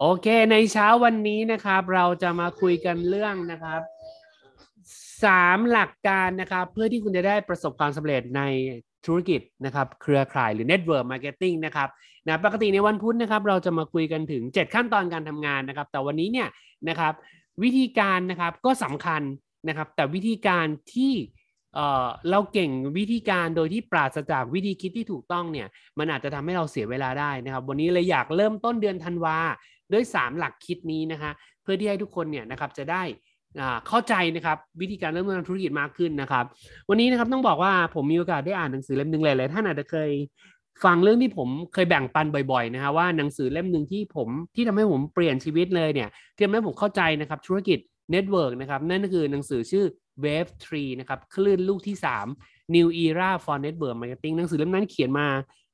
โอเคในเช้าวันนี้นะครับ เราจะมาคุยกันเรื่องนะครับสามหลักการนะครับ เพื่อที่คุณจะได้ประสบความสำเร็จในธุรกิจนะครับ เครือข่ายหรือ Network Marketing นะครับนะปกติในวันพุธนะครับ เราจะมาคุยกันถึง 7 ขั้นตอนการทำงานนะครับ แต่วันนี้เนี่ยนะครับ วิธีการนะครับก็สำคัญนะครับ แต่วิธีการที่เอ่อเราเก่งวิธีการโดยที่ปราศจากวิธีคิดที่ถูกต้องเนี่ย มันอาจจะทำให้เราเสียเวลาได้นะครับ วันนี้เลยอยากเริ่มต้นเดือนธันวา ด้วย 3 หลักคิดนี้นะคะเพื่อที่ให้ทุกคนเนี่ยนะครับจะได้เข้าใจนะครับวิธีการเริ่มต้นธุรกิจมากขึ้นนะครับ วันนี้นะครับต้องบอกว่าผมมีโอกาสได้อ่านหนังสือเล่มหนึ่งหลายๆท่านอาจจะเคยฟังเรื่องที่ผมเคยแบ่งปันบ่อยๆนะฮะว่าหนังสือเล่มหนึ่งที่ผมที่ทำให้ผมเปลี่ยนชีวิตเลยเนี่ยที่ทำให้ผมเข้าใจนะครับธุรกิจ network นะครับนั่นก็คือหนังสือชื่อ Wave 3นะครับคลื่นลูกที่ 3 New Era for Network Marketing หนังสือเล่มนั้นเขียนมา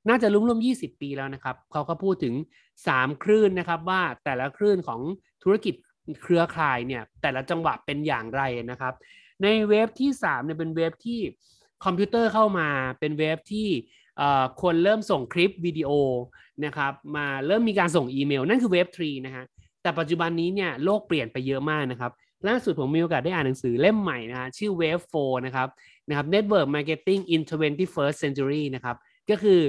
น่าจะรวมๆ20 ปีแล้วนะครับเขาก็พูดถึง 3 คลื่นนะครับว่าแต่ละคลื่นของธุรกิจเครือข่ายเนี่ยแต่ละจังหวะเป็นอย่างไรนะครับ ในเว็บที่3เนี่ยเป็นเว็บที่คอมพิวเตอร์เข้ามาเป็นเว็บที่คนเริ่มส่งคลิปวิดีโอนะครับมาเริ่มมีการส่งอีเมล นั่นคือเว็บ3นะฮะแต่ปัจจุบันนี้เนี่ยโลกเปลี่ยนไปเยอะมากนะครับล่าสุดผมมีโอกาสได้อ่านหนังสือเล่มใหม่นะฮะชื่อ Wave 4นะครับนะครับ Network Marketing in 21st Century นะครับก็คือ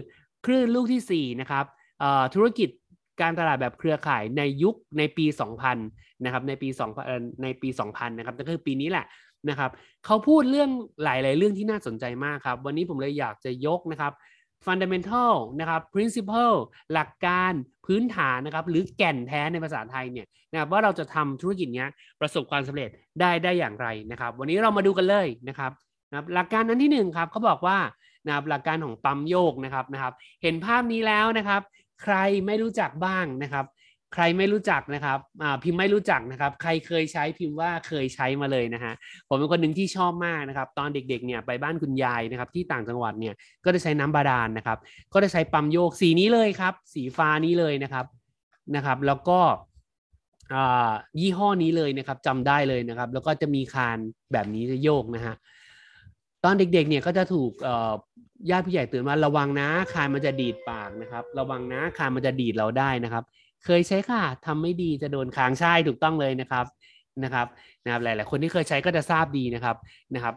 คลื่นลูกที่4นะครับธุรกิจ การตลาดแบบเครือข่ายในยุคในปี 2000 นะครับในปี2ในปี 2000 นะครับก็คือปีนี้แหละนะครับเขาพูดเรื่องหลาย ๆ เรื่องที่น่าสนใจมากครับ วันนี้ผมเลยอยากจะยกนะครับ fundamental นะครับ principle หลักการพื้นฐานนะครับหรือแก่นแท้ในภาษาไทยเนี่ยนะครับว่าเราจะทำธุรกิจนี้ประสบความสำเร็จได้ได้อย่างไรนะครับ วันนี้เรามาดูกันเลยนะครับนะหลักการนั้นที่1ครับเขาบอกว่านะครับหลักการของปั๊มโยกนะครับนะครับ เห็นภาพนี้แล้วนะครับ ใครไม่รู้จักบ้างนะครับ ใครไม่รู้จักนะครับพิมพ์ไม่รู้จักนะครับ ใครเคยใช้พิมพ์ว่าเคยใช้มาเลยนะฮะผมเป็นคนหนึ่งที่ชอบมากนะครับ ตอนเด็กๆเนี่ยไปบ้านคุณยายนะครับ ที่ต่างจังหวัดเนี่ยก็จะใช้น้ำบาดาลนะครับ ก็จะใช้ปั๊มโยกสีนี้เลยครับ สีฟ้านี้เลยนะครับนะครับ แล้วก็ยี่ห้อนี้เลยนะครับจำได้เลยนะครับ แล้วก็จะมีคานแบบนี้จะโยกนะฮะตอนเด็กๆเนี่ยก็จะถูก ญาติผู้ใหญ่เตือนว่าระวังนะคานมันจะดีดปากนะครับ ระวังนะคานมันจะดีดเราได้นะครับ เคยใช้ค่ะทำไม่ดีจะโดนค้างใช่ถูกต้องเลยนะครับนะครับนะครับหลาย ๆ คนที่เคยใช้ก็จะทราบดีนะครับนะครับ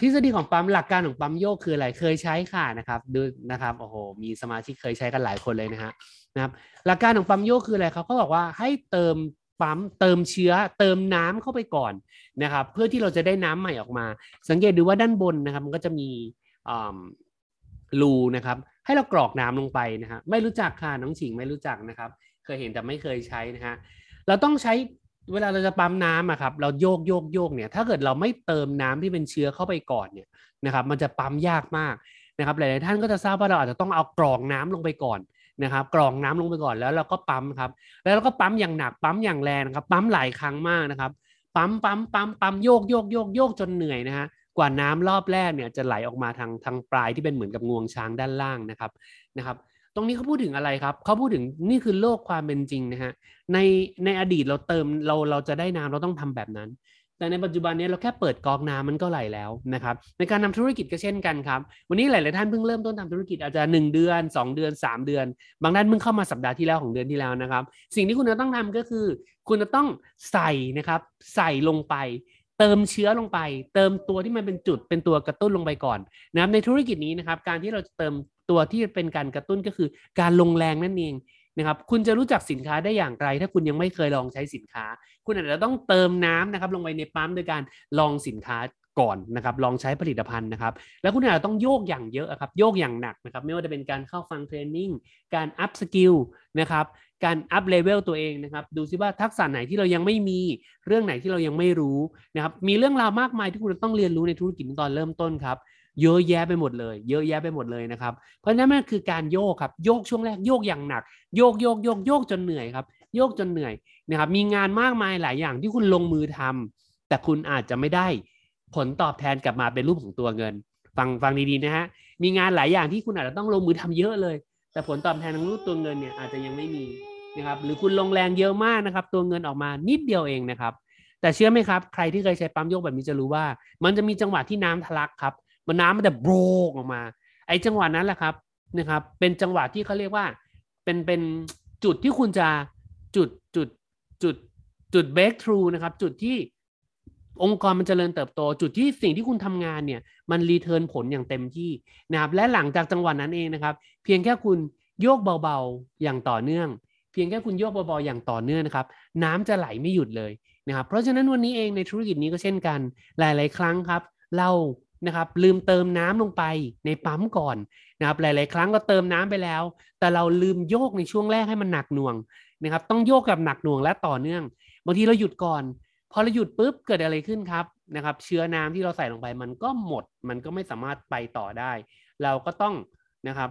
ทฤษฎีของปั๊มหลักการของปั๊มโยกคืออะไรเคยใช้ค่ะนะครับดูนะครับโอ้โหมีสมาชิกเคยใช้กันหลายคนเลยนะฮะนะครับหลักการของปั๊มโยกคืออะไรครับเขาบอกว่าให้เติมปั๊มเติมเชื้อเติมน้ำเข้าไปก่อนนะครับ เพื่อที่เราจะได้น้ำใหม่ออกมา สังเกตดูว่าด้านบนนะครับ มันก็จะมี รูนะครับ ให้เรากรอกน้ำลงไปนะครับไม่รู้จักค่ะน้องฉิงไม่รู้จักนะครับ เคยเห็นแต่ไม่เคยใช้นะฮะเราต้องใช้เวลาเราจะปั๊มน้ำอะครับเราโยกโยกโยกเนี่ยถ้าเกิดเราไม่เติมน้ำที่เป็นเชื้อเข้าไปก่อนเนี่ยนะครับ มันจะปั๊มยากมากนะครับ หลายๆท่านก็จะทราบว่าเราอาจจะต้องเอากรองน้ำลงไปก่อนนะครับกรองน้ำลงไปก่อนแล้วเราก็ปั๊มครับ แล้วเราก็ปั๊มอย่างหนักปั๊มอย่างแรงนะครับ ปั๊มหลายครั้งมากนะครับ ปั๊มปั๊มปั๊มปั๊มโยกโยกโยกโยกจนเหนื่อยนะฮะ กว่าน้ำรอบแรกเนี่ยจะไหลออกมาทางทางปลายที่เป็นเหมือนกับงวงช้างด้านล่างนะครับนะครับ ตรงนี้เขาพูดถึงอะไรครับเขาพูดถึงนี่คือโลกความเป็นจริงนะฮะในในอดีตเราเติมเราเราจะได้น้ำเราต้องทำแบบนั้น แต่ในปัจจุบันนี้เราแค่เปิดกอกน้ำมันก็ไหลแล้วนะครับ ในการทำธุรกิจก็เช่นกันครับ วันนี้หลาย ๆ ท่านเพิ่งเริ่มต้นทำธุรกิจอาจจะ1เดือน 2 เดือน 3 เดือน บางท่านเพิ่งเข้ามาสัปดาห์ที่แล้วของเดือนที่แล้วนะครับ สิ่งที่คุณจะต้องทำก็คือ คุณจะต้องใส่นะครับใส่ลงไป เติมเชื้อลงไป เติมตัวที่มันเป็นจุดเป็นตัวกระตุ้นลงไปก่อนนะครับในธุรกิจนี้นะครับ การที่เราจะเติมตัวที่เป็นการกระตุ้นก็คือการลงแรงนั่นเองนะครับ คุณจะรู้จักสินค้าได้อย่างไร ถ้าคุณยังไม่เคยลองใช้สินค้า คุณอาจจะต้องเติมน้ำนะครับ ลงไปในปั๊มโดยการลองสินค้า ก่อนนะครับลองใช้ผลิตภัณฑ์นะครับ แล้วคุณอาจจะต้องโยกอย่างเยอะครับโยกอย่างหนักนะครับ ไม่ว่าจะเป็นการเข้าฟัง training การ upskill นะครับการ up level ตัวเองนะครับ ดูซิว่าทักษะไหนที่เรายังไม่มีเรื่องไหนที่เรายังไม่รู้นะครับมีเรื่องราวมากมายที่คุณต้องเรียนรู้ในธุรกิจตอนเริ่มต้นครับเยอะแยะไปหมดเลย เยอะแยะไปหมดเลยนะครับ เพราะฉะนั้นมันคือการโยกครับ โยกช่วงแรกโยกอย่างหนัก โยกโยกโยกโยกจนเหนื่อยครับ โยกจนเหนื่อยนะครับ มีงานมากมายหลายอย่างที่คุณลงมือทำแต่คุณอาจจะไม่ได้ ผลตอบแทนกลับมาเป็นรูปของตัวเงิน ฟังฟังดีๆนะฮะ มีงานหลายอย่างที่คุณอาจจะต้องลงมือทำเยอะเลย แต่ผลตอบแทนทางรูปตัวเงินเนี่ยอาจจะยังไม่มีนะครับ หรือคุณลงแรงเยอะมากนะครับ ตัวเงินออกมานิดเดียวเองนะครับ แต่เชื่อไหมครับ ใครที่เคยใช้ปั๊มโยกแบบนี้จะรู้ว่า มันจะมีจังหวะที่น้ำทะลักครับ มันน้ำมันจะโบรกออกมา ไอ้จังหวะนั้นแหละครับนะครับ เป็นจังหวะที่เขาเรียกว่า เป็นเป็นจุดที่คุณจะจุดจุดจุดจุด breakthrough นะครับ จุดที่ องค์กรมันจเจริญเติบโต จุดที่สิ่งที่คุณทำงานเนี่ยมันรีเทิร์นผลอย่างเต็มที่นะครับและหลังจากจังหวะนั้นเองนะครับ เพียงแค่คุณโยกเบาๆอย่างต่อเนื่อง เพียงแค่คุณโยกเบาๆอย่างต่อเนื่องนะครับ น้ำจะไหลไม่หยุดเลยนะครับ เพราะฉะนั้นวันนี้เองในธุรกิจนี้ก็เช่นกัน หลาย ๆ ครั้งครับ เรานะครับลืมเติมน้ำลงไปในปั๊มก่อนนะครับหลาย ๆ ครั้งก็เติมน้ำไปแล้ว แต่เราลืมโยกในช่วงแรกให้มันหนักหน่วงนะครับต้องโยกกับหนักหน่วงและต่อเนื่อง บางทีเราหยุดก่อน พอเราหยุดปุ๊บเกิดอะไรขึ้นครับนะครับ เชื้อน้ำที่เราใส่ลงไปมันก็หมด มันก็ไม่สามารถไปต่อได้ เราก็ต้องนะครับ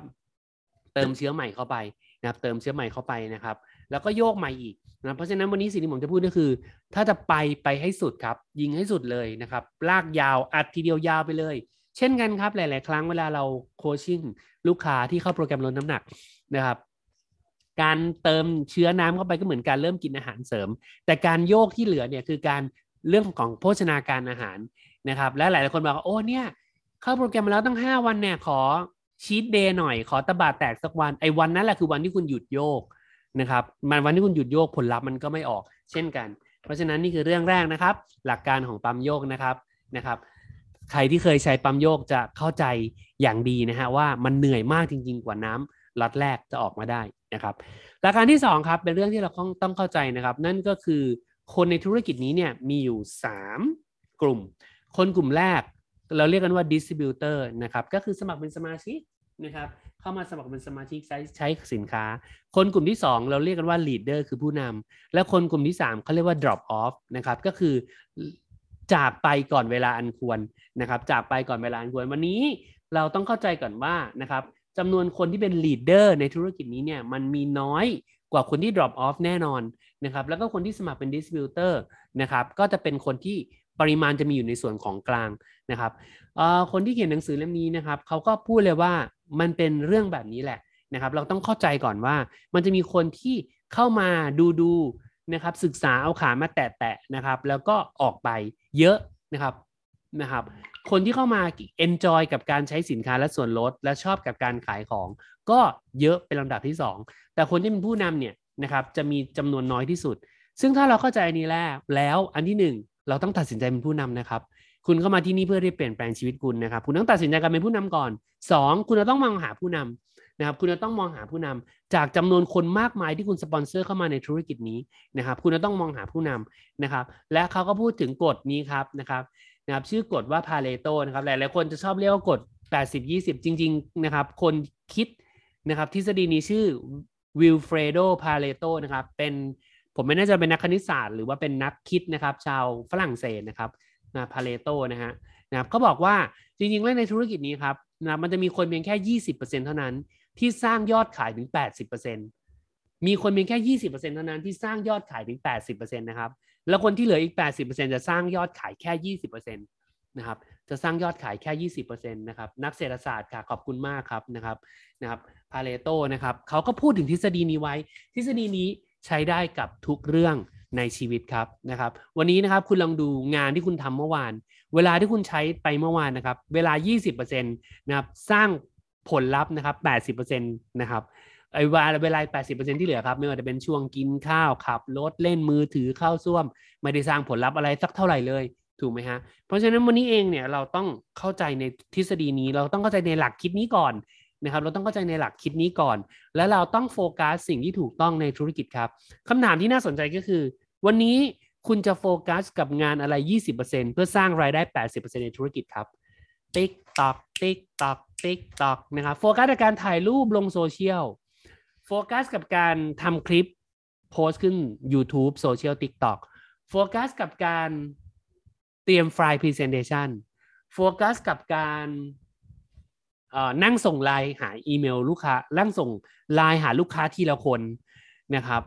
เติมเชื้อใหม่เข้าไปนะครับ เติมเชื้อใหม่เข้าไปนะครับ แล้วก็โยกใหม่อีกนะเพราะฉะนั้นวันนี้สิ่งที่ผมจะพูดก็คือ ถ้าจะไปไปให้สุดครับ ยิงให้สุดเลยนะครับ ลากยาวอัดทีเดียวยาวไปเลย เช่นกันครับหลาย ๆ ครั้งเวลาเราโคชชิ่งลูกค้าที่เข้าโปรแกรมลดน้ำหนักนะครับ การเติมเชื้อน้ำเข้าไปก็เหมือนการเริ่มกินอาหารเสริม แต่การโยกที่เหลือเนี่ยคือการเรื่องของโภชนาการอาหารนะครับ และหลายๆคนบอกว่าโอ้เนี่ยเข้าโปรแกรมมาแล้วตั้ง 5 วันเนี่ยขอชีตเดย์หน่อยขอตะบาแตกสักวันไอ้วันนั้นแหละคือวันที่คุณหยุดโยกนะครับมันวันที่คุณหยุดโยกผลลัพธ์มันก็ไม่ออก เช่นกัน เพราะฉะนั้นนี่คือเรื่องแรกนะครับ หลักการของปั๊มโยกนะครับนะครับ ใครที่เคยใช้ปั๊มโยกจะเข้าใจอย่างดีนะฮะว่ามันเหนื่อยมากจริง ๆ กว่าน้ำ ล็อตแรกจะออกมาได้นะครับหลักการที่2ครับเป็นเรื่องที่เราต้องต้องเข้าใจนะครับ นั่นก็คือคนในธุรกิจนี้เนี่ยมีอยู่ 3 กลุ่ม คนกลุ่มแรกเราเรียกกันว่า distributor นะครับก็คือสมัครเป็นสมาชิกนะครับเข้ามาสมัครเป็นสมาชิกใช้ใช้สินค้า คนกลุ่มที่ 2 เราเรียกกันว่า leader คือผู้นำและคนกลุ่มที่ 3เขาเรียกว่า drop off นะครับก็คือจากไปก่อนเวลาอันควรนะครับจากไปก่อนเวลาอันควรวันนี้เราต้องเข้าใจก่อนว่านะครับ จำนวนคนที่เป็น leader ในธุรกิจนี้เนี่ยมันมีน้อยกว่าคนที่ drop off แน่นอนนะครับแล้วก็คนที่สมัครเป็น distributor นะครับก็จะเป็นคนที่ปริมาณจะมีอยู่ในส่วนของกลางนะครับคนที่เขียนหนังสือเล่มนี้นะครับเขาก็พูดเลยว่ามันเป็นเรื่องแบบนี้แหละนะครับ เราต้องเข้าใจก่อนว่า มันจะมีคนที่เข้ามาดูดูนะครับ ศึกษาเอาขามาแตะๆนะครับ แล้วก็ออกไปเยอะนะครับนะครับ คนที่เข้ามา enjoy กับการใช้สินค้าและส่วนลด และชอบกับการขายของ ก็เยอะเป็นลำดับที่ 2 แต่คนที่เป็นผู้นำเนี่ยนะครับจะมีจำนวนน้อยที่สุด ซึ่งถ้าเราเข้าใจอันนี้แล้วแล้วอันที่ 1 เราต้องตัดสินใจเป็นผู้นำนะครับ คุณเข้ามาที่นี่เพื่อที่เปลี่ยนแปลงชีวิตคุณนะครับ คุณต้องตัดสินใจการเป็นผู้นำก่อน 2 คุณจะต้องมองหาผู้นำนะครับคุณจะต้องมองหาผู้นำจากจำนวนคนมากมายที่คุณสปอนเซอร์เข้ามาในธุรกิจนี้นะครับ คุณจะต้องมองหาผู้นำนะครับ และเขาก็พูดถึงกฎนี้ครับนะครับ นะครับชื่อกฎว่าพาเลโตนะครับหลายๆคนจะชอบเรียกว่ากฎ 80 20 จริง ๆ นะครับ คนคิดนะครับทฤษฎีนี้ชื่อวิลเฟรโดพาเลโตนะครับเป็นผมไม่แน่ใจเป็นนักคณิตศาสตร์หรือว่าเป็นนักคิดนะครับ ชาวฝรั่งเศสนะครับนะพาเลโตนะฮะนะครับเขาบอกว่าจริงๆแล้วในธุรกิจนี้ครับนะมันจะมีคนเพียงแค่ 20%เท่านั้น ที่สร้างยอดขายถึง 80%มีคนเพียงแค่ 20%เท่านั้นที่สร้างยอดขายถึง 80%นะครับ แล้วคนที่เหลืออีก 80%จะสร้างยอดขายแค่ 20%นะครับ จะสร้างยอดขายแค่ 20%นะครับ นักเศรษฐศาสตร์ค่ะ ขอบคุณมากครับนะครับนะครับพาเลโตนะครับเขาก็พูดถึงทฤษฎีนี้ไว้ ทฤษฎีนี้ใช้ได้กับทุกเรื่องในชีวิตครับนะครับ วันนี้นะครับคุณลองดูงานที่คุณทำเมื่อวาน เวลาที่คุณใช้ไปเมื่อวานนะครับ เวลา 20%นะครับ สร้างผลลัพธ์นะครับ 80%นะครับ ไอ้เวลาเวลา 80%ที่เหลือครับ ไม่ว่าจะเป็นช่วงกินข้าวขับรถเล่นมือถือเข้าซ่วม ไม่ได้สร้างผลลัพธ์อะไรสักเท่าไหร่เลยถูกไหมฮะ เพราะฉะนั้นวันนี้เองเนี่ยเราต้องเข้าใจในทฤษฎีนี้ เราต้องเข้าใจในหลักคิดนี้ก่อนนะครับ เราต้องเข้าใจในหลักคิดนี้ก่อน แล้วเราต้องโฟกัสสิ่งที่ถูกต้องในธุรกิจครับคำถามที่น่าสนใจก็คือ วันนี้คุณจะโฟกัสกับงานอะไร 20%เพื่อสร้างรายได้ 80%ในธุรกิจครับ tick tock tick tock tick tock นะครับโฟกัสกับการถ่ายรูปลงโซเชียล โฟกัสกับการทำคลิปโพสต์ขึ้น YouTube โซเชียล TikTok โฟกัสกับการเตรียมไฟล์ Presentation โฟกัสกับการนั่งส่งไลน์หาอีเมลลูกค้านั่งส่งไลน์หาลูกค้าทีละคนนะครับ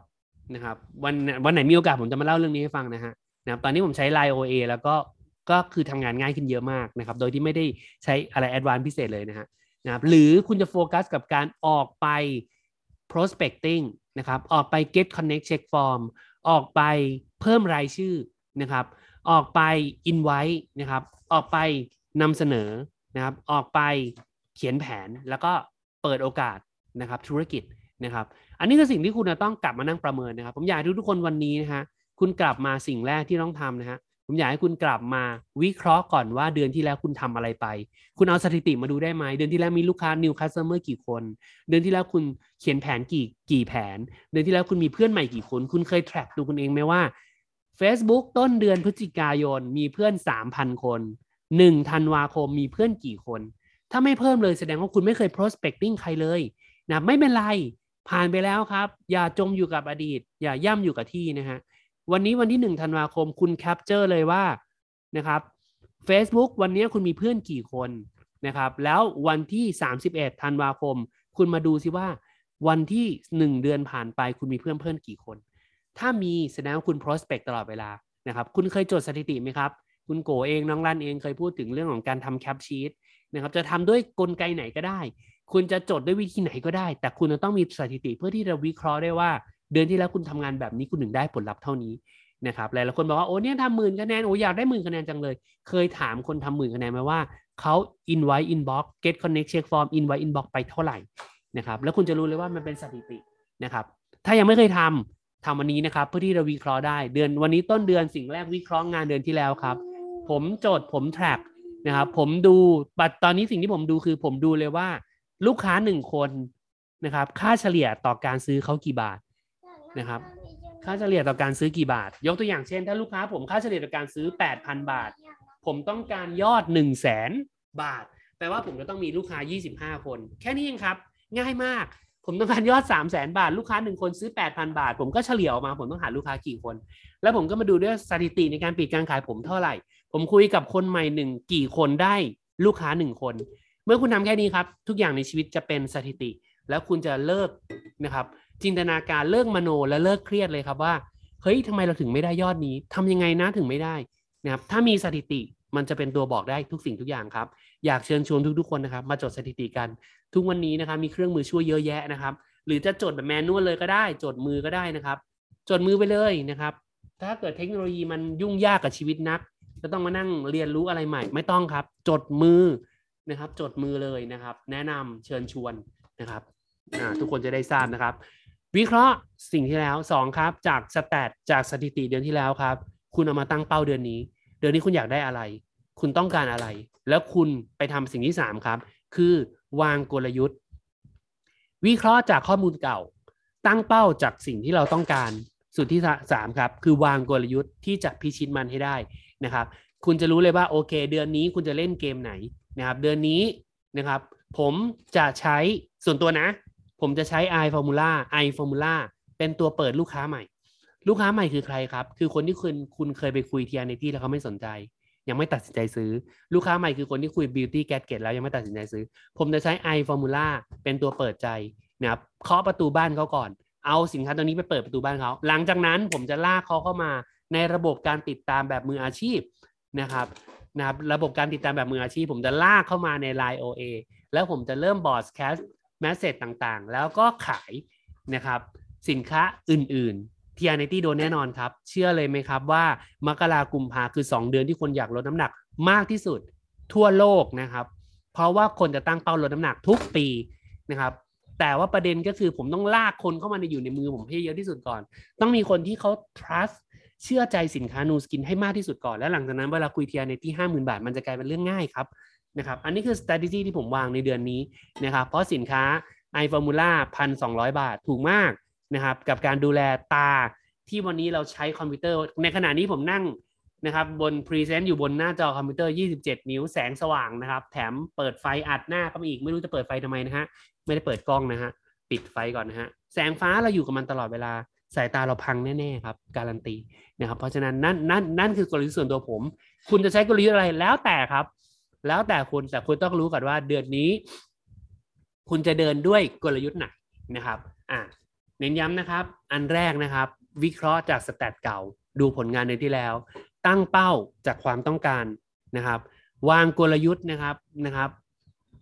นะครับวันวันไหนมีโอกาสผมจะมาเล่าเรื่องนี้ให้ฟังนะฮะนะครับตอนนี้ผมใช้ไลน์ OA แล้วก็ก็คือทำงานง่ายขึ้นเยอะมากนะครับ โดยที่ไม่ได้ใช้อะไร advance พิเศษเลยนะฮะนะครับหรือคุณจะโฟกัสกับการออกไป prospecting นะครับ ออกไป get connect check form ออกไปเพิ่มรายชื่อนะครับ ออกไป invite นะครับ ออกไปนำเสนอนะครับ ออกไปเขียนแผนแล้วก็เปิดโอกาสนะครับธุรกิจนะครับ อันนี้คือสิ่งที่คุณจะต้องกลับมานั่งประเมินนะครับ ผมอยากให้ทุกคนวันนี้นะฮะคุณกลับมาสิ่งแรกที่ต้องทำนะฮะ ผมอยากให้คุณกลับมาวิเคราะห์ก่อนว่าเดือนที่แล้วคุณทำอะไรไป คุณเอาสถิติมาดูได้ไหม เดือนที่แล้วมีลูกค้า new customer กี่คน เดือนที่แล้วคุณเขียนแผนกี่กี่แผน เดือนที่แล้วคุณมีเพื่อนใหม่กี่คน คุณเคย track ดูคุณเองไหมว่า Facebook ต้นเดือนพฤศจิกายนมีเพื่อน 3,000 คน1ธันวาคมมีเพื่อนกี่คน ถ้าไม่เพิ่มเลยแสดงว่าคุณไม่เคย prospecting ใครเลยนะไม่เป็นไรผ่านไปแล้วครับ อย่าจมอยู่กับอดีต อย่าย่ำอยู่กับที่นะฮะ วันนี้วันที่ 1 ธันวาคมคุณแคปเจอร์เลยว่านะครับ Facebook วันนี้คุณมีเพื่อนกี่คนนะครับ แล้ววันที่ 31 ธันวาคม คุณมาดูซิว่า วันที่ 1 เดือนผ่านไปคุณมีเพื่อนเพื่อนกี่คน ถ้ามีแสดงว่าคุณ prospect ตลอดเวลานะครับ คุณเคยจดสถิติไหมครับ คุณโกเองน้องรันเองเคยพูดถึงเรื่องของการทำแคปชีตนะครับจะทำด้วยกลไกไหนก็ได้ คุณจะจดด้วยวิธีไหนก็ได้ แต่คุณจะต้องมีสถิติเพื่อที่จะวิเคราะห์ได้ว่า เดือนที่แล้วคุณทำงานแบบนี้คุณถึงได้ผลลัพธ์เท่านี้นะครับหลายๆคนบอกว่าโอ้เนี่ยทำหมื่นคะแนนโอ้อยากได้หมื่นคะแนนจังเลย เคยถามคนทำหมื่นคะแนนไหมว่าเขา invite inbox get connect check form invite inbox ไปเท่าไหร่นะครับแล้วคุณจะรู้เลยว่ามันเป็นสถิตินะครับถ้ายังไม่เคยทำทำวันนี้นะครับ เพื่อที่จะวิเคราะห์ได้เดือนวันนี้ต้นเดือนสิ่งแรกวิเคราะห์งานเดือนที่แล้วครับ ผมโจทย์ผม track นะครับผมดูบัตตอนนี้สิ่งที่ผมดูคือผมดูเลยว่า ลูกค้าหนึ่งคนนะครับค่าเฉลี่ยต่อการซื้อเขากี่บาท นะครับ ค่าเฉลี่ยต่อการซื้อกี่บาท ยกตัวอย่างเช่น ถ้าลูกค้าผมค่าเฉลี่ยต่อการซื้อ 8,000 บาท ผมต้องการยอด 1 0 0 0 0แสนบาท แปลว่าผมจะต้องมีลูกค้า 25 คน แค่นี้เองครับ ง่ายมาก ผมต้องการยอด 3 0 0แสนบาท ลูกค้า 1 คนซื้อ 8,000 บาท ผมก็เฉลี่ยออกมา ผมต้องหาลูกค้ากี่คน แล้วผมก็มาดูด้วยสถิติในการปิดการขายผมเท่าไหร่ ผมคุยกับคนใหม่หนึ่งกี่คนได้ลูกค้า 1 คน เมื่อคุณทำแค่นี้ครับ ทุกอย่างในชีวิตจะเป็นสถิติ แล้วคุณจะเลิกนะครับ จินตนาการเลิกมโนและเลิกเครียดเลยครับว่าเฮ้ยทำไมเราถึงไม่ได้ยอดนี้ทำยังไงนะถึงไม่ได้นะครับถ้ามีสถิติมันจะเป็นตัวบอกได้ทุกสิ่งทุกอย่างครับ อยากเชิญชวนทุกๆคนนะครับ มาจดสถิติกัน ทุกวันนี้นะครับมีเครื่องมือช่วยเยอะแยะนะครับ หรือจะจดแบบแมนนวลเลยก็ได้ จดมือก็ได้นะครับ จดมือไปเลยนะครับ ถ้าเกิดเทคโนโลยีมันยุ่งยากกับชีวิตนักจะต้องมานั่งเรียนรู้อะไรใหม่ ไม่ต้องครับ จดมือนะครับ จดมือเลยนะครับ แนะนำเชิญชวนนะครับทุกคนจะได้ทราบนะครับ วิเคราะห์สิ่งที่แล้ว2ครับ จากสแตทจากสถิติเดือนที่แล้วครับ คุณเอามาตั้งเป้าเดือนนี้ เดือนนี้คุณอยากได้อะไร คุณต้องการอะไร แล้วคุณไปทำสิ่งที่3ครับ คือวางกลยุทธ์ วิเคราะห์จากข้อมูลเก่า ตั้งเป้าจากสิ่งที่เราต้องการสุดที่สามครับ คือวางกลยุทธ์ที่จะพิชิตมันให้ได้นะครับ คุณจะรู้เลยว่าโอเค เดือนนี้คุณจะเล่นเกมไหนนะครับ เดือนนี้นะครับ ผมจะใช้ส่วนตัวนะ ผมจะใช้ i formula i formula เป็นตัวเปิดลูกค้าใหม่ ลูกค้าใหม่คือใครครับ คือคนที่คุณคุณเคยไปคุยทีอานิตี้แล้วเขาไม่สนใจ ยังไม่ตัดสินใจซื้อ ลูกค้าใหม่คือคนที่คุย beauty gadget แล้วยังไม่ตัดสินใจซื้อ ผมจะใช้ i formula เป็นตัวเปิดใจนะครับเคาะประตูบ้านเขาก่อน เอาสินค้าตัวนี้ไปเปิดประตูบ้านเขา หลังจากนั้นผมจะลากเขาเข้ามาในระบบการติดตามแบบมืออาชีพนะครับนะครับระบบการติดตามแบบมืออาชีพ ผมจะลากเข้ามาใน Line OA แล้วผมจะเริ่ม broadcast message ต่างๆ แล้วก็ขายนะครับสินค้าอื่นๆ ทีอานิตี้โดนแน่นอนครับ เชื่อเลยไหมครับว่ามกรากุมภาคือ 2 เดือนที่คนอยากลดน้ำหนักมากที่สุดทั่วโลกนะครับ เพราะว่าคนจะตั้งเป้าลดน้ำหนักทุกปีนะครับแต่ว่าประเด็นก็คือผมต้องลากคนเข้ามาในอยู่ในมือผมให้เยอะที่สุดก่อน ต้องมีคนที่เขา trust เชื่อใจสินค้านูสกินให้มากที่สุดก่อน แล้วหลังจากนั้นเวลาคุยเทีอาในที่ห้าหมื่นบาท มันจะกลายเป็นเรื่องง่ายครับ นะครับ อันนี้คือ strategy ที่ผมวางในเดือนนี้นะครับ เพราะสินค้า i formula พันสองบาทถูกมากนะครับ กับการดูแลตาที่วันนี้เราใช้คอมพิวเตอร์ ในขณะนี้ผมนั่งนะครับบน present อยู่บนหน้าจอคอมพิวเตอร์ 27 นิ้วแสงสว่างนะครับ แถมเปิดไฟอัดหน้าก็มาอีก ไม่รู้จะเปิดไฟทำไมนะฮะ ไม่ได้เปิดกล้องนะฮะ ปิดไฟก่อนนะฮะ แสงฟ้าเราอยู่กับมันตลอดเวลา สายตาเราพังแน่ๆครับ การันตีนะครับ เพราะฉะนั้นนั่นนั่นนั่นคือกลยุทธ์ส่วนตัวผม คุณจะใช้กลยุทธ์อะไรแล้วแต่ครับ แล้วแต่คุณแต่คุณต้องรู้ก่อนว่าเดือนนี้ คุณจะเดินด้วยกลยุทธ์ไหนนะครับอ่าเน้นย้ำนะครับ อันแรกนะครับ วิเคราะห์จากสแตทเก่า ดูผลงานในที่แล้ว ตั้งเป้าจากความต้องการนะครับ วางกลยุทธ์นะครับนะครับ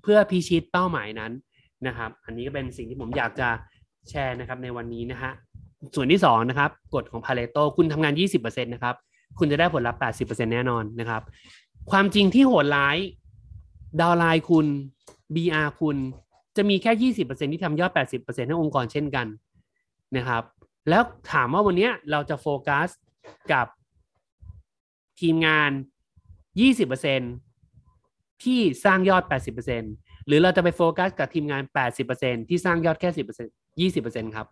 เพื่อพิชิตเป้าหมายนั้นนะครับ อันนี้ก็เป็นสิ่งที่ผมอยากจะแชร์นะครับในวันนี้นะฮะส่วนที่2นะครับกฎของพาเลโตคุณทำงาน 20%นะครับ คุณจะได้ผลลัพธ์ 80%แน่นอนนะครับ ความจริงที่โหดร้าย ดาวไลน์คุณ BR คุณจะมีแค่20%ที่ทำยอด80%ให้องค์กรเช่นกันนะครับ แล้วถามว่าวันนี้เราจะโฟกัสกับทีมงาน20%ที่สร้างยอด80%หรือเราจะไปโฟกัสกับทีมงาน80%ที่สร้างยอดแค่10% 20%ครับ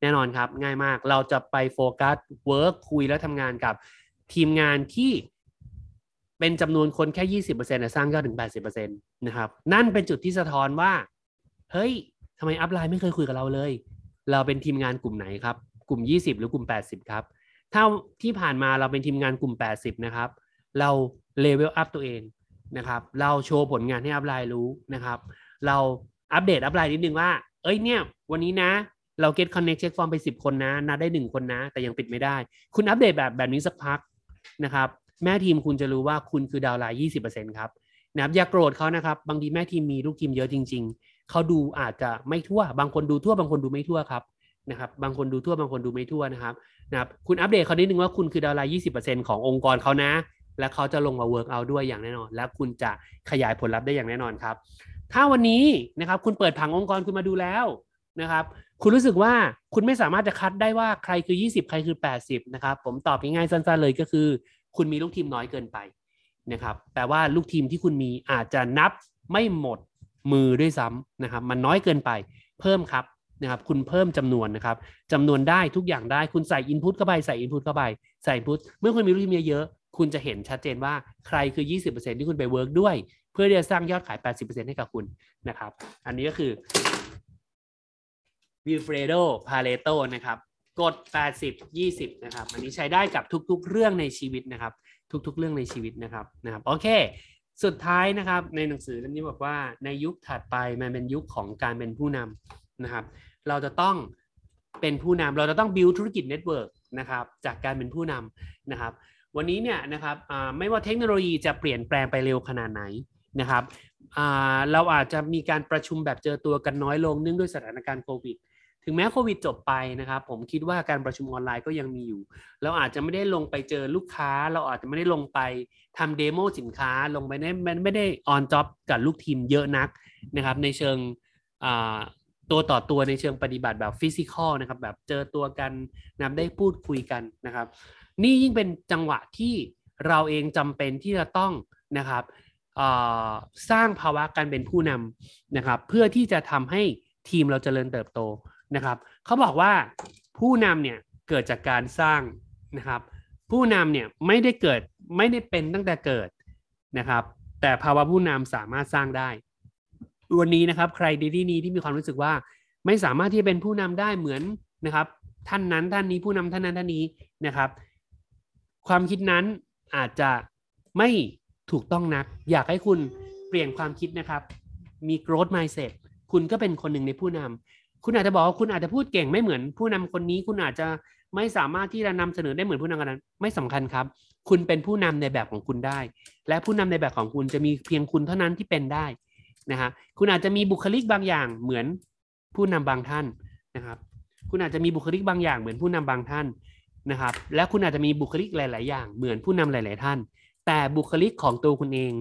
แน่นอนครับ ง่ายมากเราจะไปโฟกัส work คุยแล้วทำงานกับทีมงานที่ เป็นจำนวนคนแค่ 20%แต่สร้างยอดถึง 80%นะครับ นั่นเป็นจุดที่สะท้อนว่า เฮ้ยทำไม upline ไม่เคยคุยกับเราเลย เราเป็นทีมงานกลุ่มไหนครับ กลุ่ม 20 หรือกลุ่ม 80 ครับ ถ้าที่ผ่านมาเราเป็นทีมงานกลุ่ม 80 นะครับ เรา level up ตัวเองนะครับ เราโชว์ผลงานให้ upline รู้นะครับ เราอัปเดต upline นิดนึงว่า เอ้ยเนี่ย วันนี้นะเรา get connect check form ไป 10 คนนะนัดได้ 1 คนนะ แต่ยังปิดไม่ได้ คุณอัปเดตแบบแบบนี้สักพักนะครับ แม่ทีมคุณจะรู้ว่าคุณคือดาวไลน์20%ครับนะครับอย่าโกรธเขานะครับ บางทีแม่ทีมมีลูกทีมเยอะจริง ๆ เขาดูอาจจะไม่ทั่ว บางคนดูทั่ว บางคนดูไม่ทั่วครับนะครับบางคนดูทั่วบางคนดูไม่ทั่วนะครับนะครับคุณอัปเดตเขานิดนึงว่าคุณคือดาวไลน์20%ขององค์กรเขานะ และเขาจะลงมา work out ด้วยอย่างแน่นอน และคุณจะขยายผลลัพธ์ได้อย่างแน่นอนครับ ถ้าวันนี้นะครับคุณเปิดผังองค์กรคุณมาดูแล้วนะครับคุณรู้สึกว่าคุณไม่สามารถจะคัดได้ว่าใครคือ 20 ใครคือ 80 นะครับ ผมตอบง่ายๆสั้นๆเลยก็คือ คุณมีลูกทีมน้อยเกินไปนะครับแปลว่าลูกทีมที่คุณมีอาจจะนับไม่หมดมือด้วยซ้ำนะครับ มันน้อยเกินไปเพิ่มครับนะครับคุณเพิ่มจำนวนนะครับจำนวนได้ทุกอย่างได้คุณใส่ input เข้าไปใส่ input เข้าไปใส่ input เมื่อคุณมีลูกทีมเยอะๆคุณจะเห็นชัดเจนว่าใครคือ 20%ที่คุณไป work ด้วย เพื่อที่จะสร้างยอดขาย 80%ให้กับคุณนะครับ อันนี้ก็คือ Vilfredo Pareto นะครับ กฎ80 20นะครับ อันนี้ใช้ได้กับทุกๆ เรื่องในชีวิตนะครับ ทุกๆ เรื่องในชีวิตนะครับนะครับ โอเค สุดท้ายนะครับในหนังสือเล่มนี้บอกว่าในยุคถัดไปมันเป็นยุคของการเป็นผู้นำนะครับ เราจะต้องเป็นผู้นำเราจะต้อง build ธุรกิจ network นะครับ จากการเป็นผู้นำนะครับ วันนี้เนี่ยนะครับไม่ว่าเทคโนโลยีจะเปลี่ยนแปลงไปเร็วขนาดไหนนะครับเราอาจจะมีการประชุมแบบเจอตัวกันน้อยลงเนื่องด้วยสถานการณ์โควิด ถึงแม้โควิดจบไปนะครับ ผมคิดว่าการประชุมออนไลน์ก็ยังมีอยู่ เราอาจจะไม่ได้ลงไปเจอลูกค้า เราอาจจะไม่ได้ลงไปทำเดโมสินค้า ลงไปไม่ไม่ได้ออนจ็อบกับลูกทีมเยอะนักนะครับ ในเชิงตัวต่อตัวในเชิงปฏิบัติแบบฟิสิกอลนะครับ แบบเจอตัวกันนะได้พูดคุยกันนะครับ นี่ยิ่งเป็นจังหวะที่เราเองจำเป็นที่จะต้องนะครับสร้างภาวะการเป็นผู้นำนะครับ เพื่อที่จะทำให้ทีมเราจเจริญเติบโต นะครับเขาบอกว่าผู้นำเนี่ยเกิดจากการสร้างนะครับ ผู้นำเนี่ยไม่ได้เกิดไม่ได้เป็นตั้งแต่เกิดนะครับ แต่ภาวะผู้นำสามารถสร้างได้ วันนี้นะครับ ใครดีที่นี้ที่มีความรู้สึกว่า ไม่สามารถที่จะเป็นผู้นำได้เหมือนนะครับ ท่านนั้นท่านนี้ผู้นำท่านนั้นท่านนี้นะครับ ความคิดนั้นอาจจะไม่ถูกต้องนัก อยากให้คุณเปลี่ยนความคิดนะครับ มี growth mindset คุณก็เป็นคนหนึ่งในผู้นำ คุณอาจจะบอกว่าคุณอาจจะพูดเก่งไม่เหมือนผู้นำคนนี้ คุณอาจจะไม่สามารถที่จะนำเสนอได้เหมือนผู้นำคนนั้นไม่สำคัญครับ คุณเป็นผู้นำในแบบของคุณได้ และผู้นำในแบบของคุณจะมีเพียงคุณเท่านั้นที่เป็นได้นะฮะคุณอาจจะมีบุคลิกบางอย่างเหมือนผู้นำบางท่านนะครับ คุณอาจจะมีบุคลิกบางอย่างเหมือนผู้นำบางท่านนะครับ และคุณอาจจะมีบุคลิกหลาย ๆ อย่างเหมือนผู้นำหลาย ๆ ท่าน แต่บุคลิกของตัวคุณเอง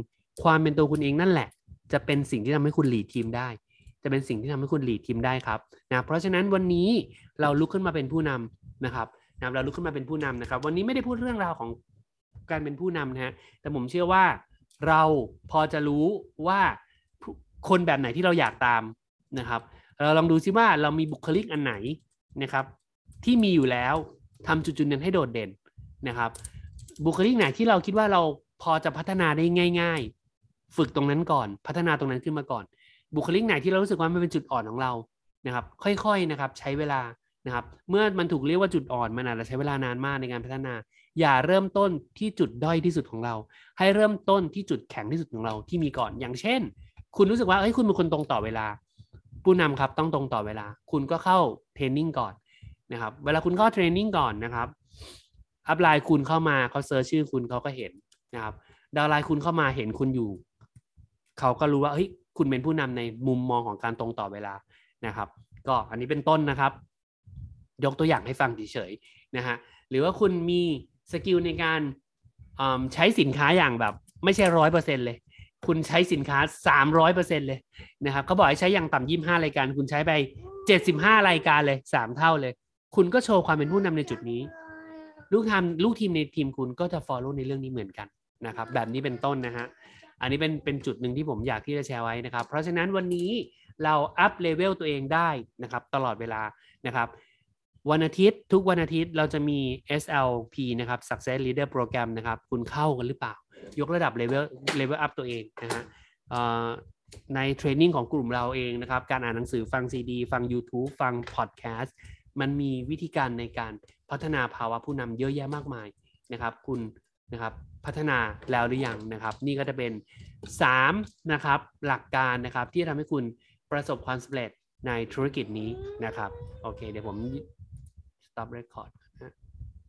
ความเป็นตัวคุณเองนั่นแหละ จะเป็นสิ่งที่ทำให้คุณหลีดทีมได้ จะเป็นสิ่งที่ทำให้คุณหลีดทีมได้ครับนะเพราะฉะนั้นวันนี้เราลุกขึ้นมาเป็นผู้นำนะครับนะเราลุกขึ้นมาเป็นผู้นำนะครับ วันนี้ไม่ได้พูดเรื่องราวของการเป็นผู้นำนะฮะแต่ผมเชื่อว่าเราพอจะรู้ว่าคนแบบไหนที่เราอยากตามนะครับเราลองดูซิว่าเรามีบุคลิกอันไหนนะครับ ที่มีอยู่แล้วทำจุดๆนั้นให้โดดเด่นนะครับ บุคลิกไหนที่เราคิดว่าเราพอจะพัฒนาได้ง่าย ๆ ฝึกตรงนั้นก่อน พัฒนาตรงนั้นขึ้นมาก่อน บุคลิกไหนที่เรารู้สึกว่ามันเป็นจุดอ่อนของเรานะครับ ค่อยๆนะครับ ใช้เวลานะครับ เมื่อมันถูกเรียกว่าจุดอ่อนมันอาจจะใช้เวลานานมากในการพัฒนา อย่าเริ่มต้นที่จุดด้อยที่สุดของเรา ให้เริ่มต้นที่จุดแข็งที่สุดของเราที่มีก่อน อย่างเช่น คุณรู้สึกว่าเฮ้ยคุณเป็นคนตรงต่อเวลา ผู้นำครับต้องตรงต่อเวลา คุณก็เข้า training ก่อนนะครับ เวลาคุณเข้า training ก่อนนะครับ upline คุณเข้ามาเขา search ชื่อคุณเขาก็เห็นนะครับ downline คุณเข้ามาเห็นคุณอยู่ เขาก็รู้ว่าเฮ้ย คุณเป็นผู้นำในมุมมองของการตรงต่อเวลานะครับ ก็อันนี้เป็นต้นนะครับ ยกตัวอย่างให้ฟังเฉยๆนะฮะหรือว่าคุณมี skill ในการใช้สินค้าอย่างแบบ ไม่ใช่ร้อยเปอร์เซ็นเลย คุณใช้สินค้า300%เปอร์เซ็นเลยนะครับเขาบอกให้ใช้อย่างต่ำ25รายการ คุณใช้ไป75รายการเลย3เท่าเลย คุณก็โชว์ความเป็นผู้นำในจุดนี้ ลูกทีมลูกทีมในทีมคุณก็จะ follow ในเรื่องนี้เหมือนกันนะครับ แบบนี้เป็นต้นนะฮะ อันนี้เป็นเป็นจุดหนึ่งที่ผมอยากที่จะแชร์ไว้นะครับ เพราะฉะนั้นวันนี้เรา up level ตัวเองได้นะครับ ตลอดเวลานะครับ วันอาทิตย์ทุกวันอาทิตย์เราจะมี SLP นะครับ Success Leader Program นะครับ คุณเข้ากันหรือเปล่า ยกระดับเลเวลเลเวลอัพตัวเองนะฮะใน training ของกลุ่มเราเองนะครับ การอ่านหนังสือฟังซีดี ฟัง YouTube ฟังพอดแคสต์มันมีวิธีการในการพัฒนาภาวะผู้นำเยอะแยะมากมายนะครับ คุณนะครับ พัฒนาแล้วหรือยังนะครับ นี่ก็จะเป็น3นะครับหลักการนะครับที่ทำให้คุณประสบความสำเร็จในธุรกิจนี้นะครับ โอเค เดี๋ยวผม stop record